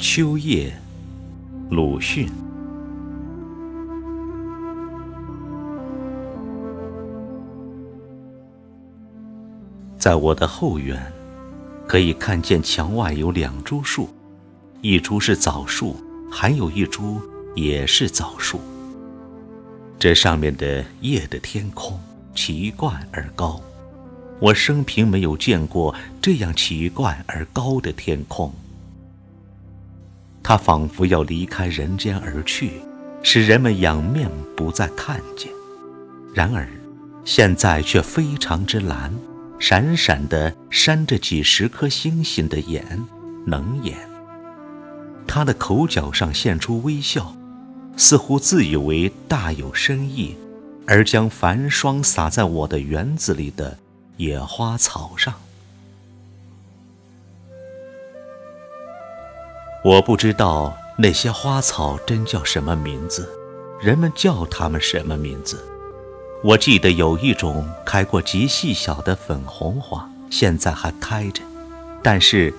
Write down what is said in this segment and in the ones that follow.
秋夜，鲁迅。在我的后院，可以看见墙外有两株树，一株是枣树，还有一株也是枣树。这上面的夜的天空奇怪而高，我生平没有见过这样奇怪而高的天空。它仿佛要离开人间而去，使人们仰面不再看见。然而，现在却非常之蓝，闪闪的闪着几十颗星星的眼，能眼。他的口角上现出微笑，似乎自以为大有深意，而将繁霜洒在我的园子里的野花草上。我不知道那些花草真叫什么名字，人们叫它们什么名字？我记得有一种开过极细小的粉红花，现在还开着，但是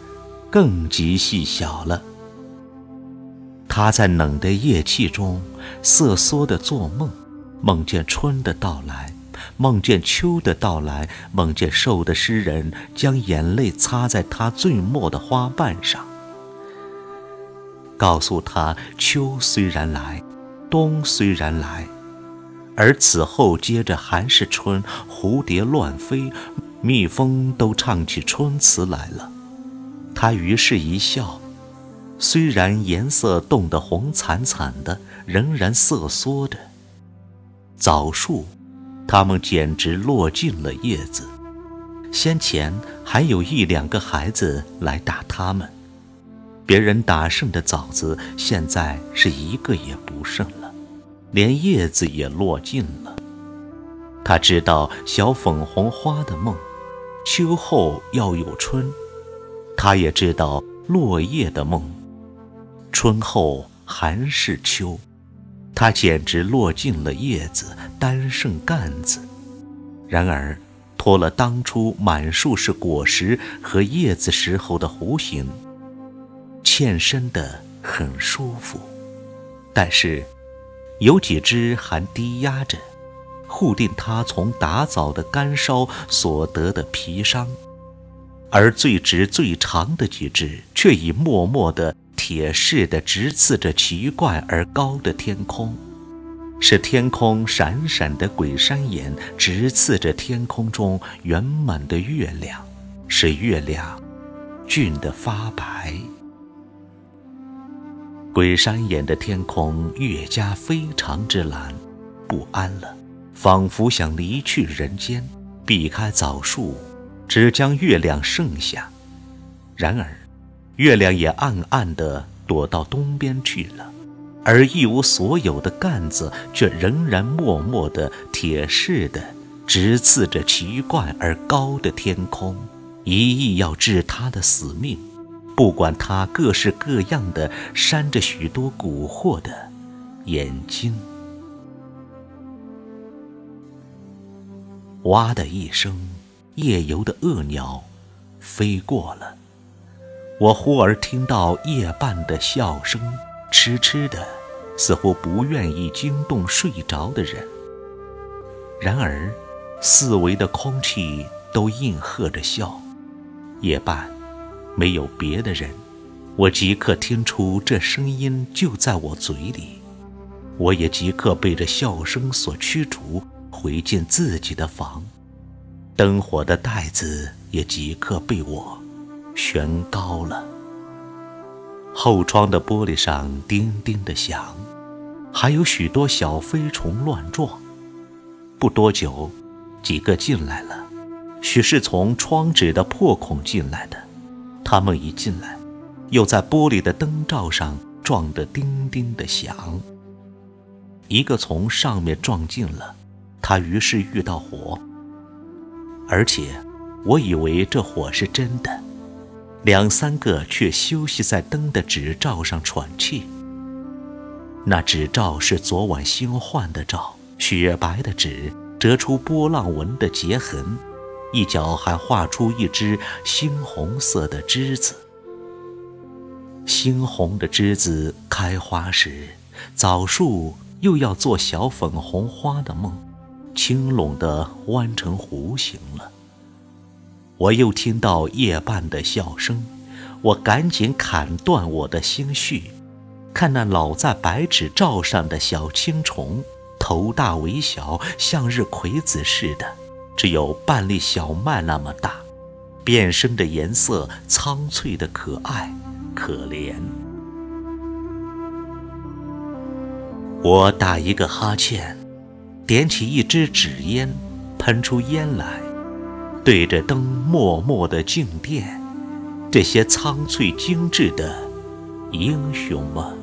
更极细小了。它在冷的夜气中瑟缩地做梦，梦见春的到来，梦见秋的到来，梦见瘦的诗人将眼泪擦在它最末的花瓣上。告诉他：秋虽然来，冬虽然来，而此后接着还是春。蝴蝶乱飞，蜜蜂都唱起春词来了。他于是一笑，虽然颜色冻得红惨惨的，仍然瑟缩着。枣树，它们简直落尽了叶子。先前还有一两个孩子来打它们。别人打剩的枣子，现在是一个也不剩了，连叶子也落尽了。他知道小粉红花的梦，秋后要有春；他也知道落叶的梦，春后还是秋。他简直落尽了叶子，单剩干子。然而，脱了当初满树是果实和叶子时候的弧形。欠身的很舒服，但是有几只还低压着，护定它从打枣的干烧所得的皮伤；而最直最长的几只，却已默默的铁似的直刺着奇怪而高的天空，是天空闪闪的鬼山眼直刺着天空中圆满的月亮，使月亮俊得发白。鬼山眼的天空越加非常之蓝，不安了，仿佛想离去人间，避开枣树，只将月亮剩下。然而，月亮也暗暗地躲到东边去了，而一无所有的干子却仍然默默地铁似的直刺着奇怪而高的天空，一意要治他的死命。不管它各式各样的扇着许多蛊惑的眼睛，哇的一声，夜游的恶鸟飞过了。我忽而听到夜半的笑声，痴痴的，似乎不愿意惊动睡着的人。然而，四围的空气都应和着笑。夜半。没有别的人，我即刻听出这声音就在我嘴里，我也即刻被这笑声所驱逐，回进自己的房，灯火的带子也即刻被我悬高了。后窗的玻璃上叮叮的响，还有许多小飞虫乱撞。不多久，几个进来了，许是从窗纸的破孔进来的。他们一进来，又在玻璃的灯罩上撞得叮叮的响。一个从上面撞进了，他于是遇到火，而且我以为这火是真的。两三个却休息在灯的纸罩上喘气。那纸罩是昨晚新换的罩，雪白的纸，折出波浪纹的结痕。一角还画出一只猩红色的枝子。猩红的栀子开花时，枣树又要做小粉红花的梦，青拢的弯成弧形了。我又听到夜半的笑声，我赶紧砍断我的心绪，看那老在白纸罩上的小青虫，头大尾小，向日葵子似的，只有半粒小麦那么大。变身的颜色苍翠的可爱可怜。我打一个哈欠，点起一支纸烟，喷出烟来，对着灯默默的静电，这些苍翠精致的英雄们。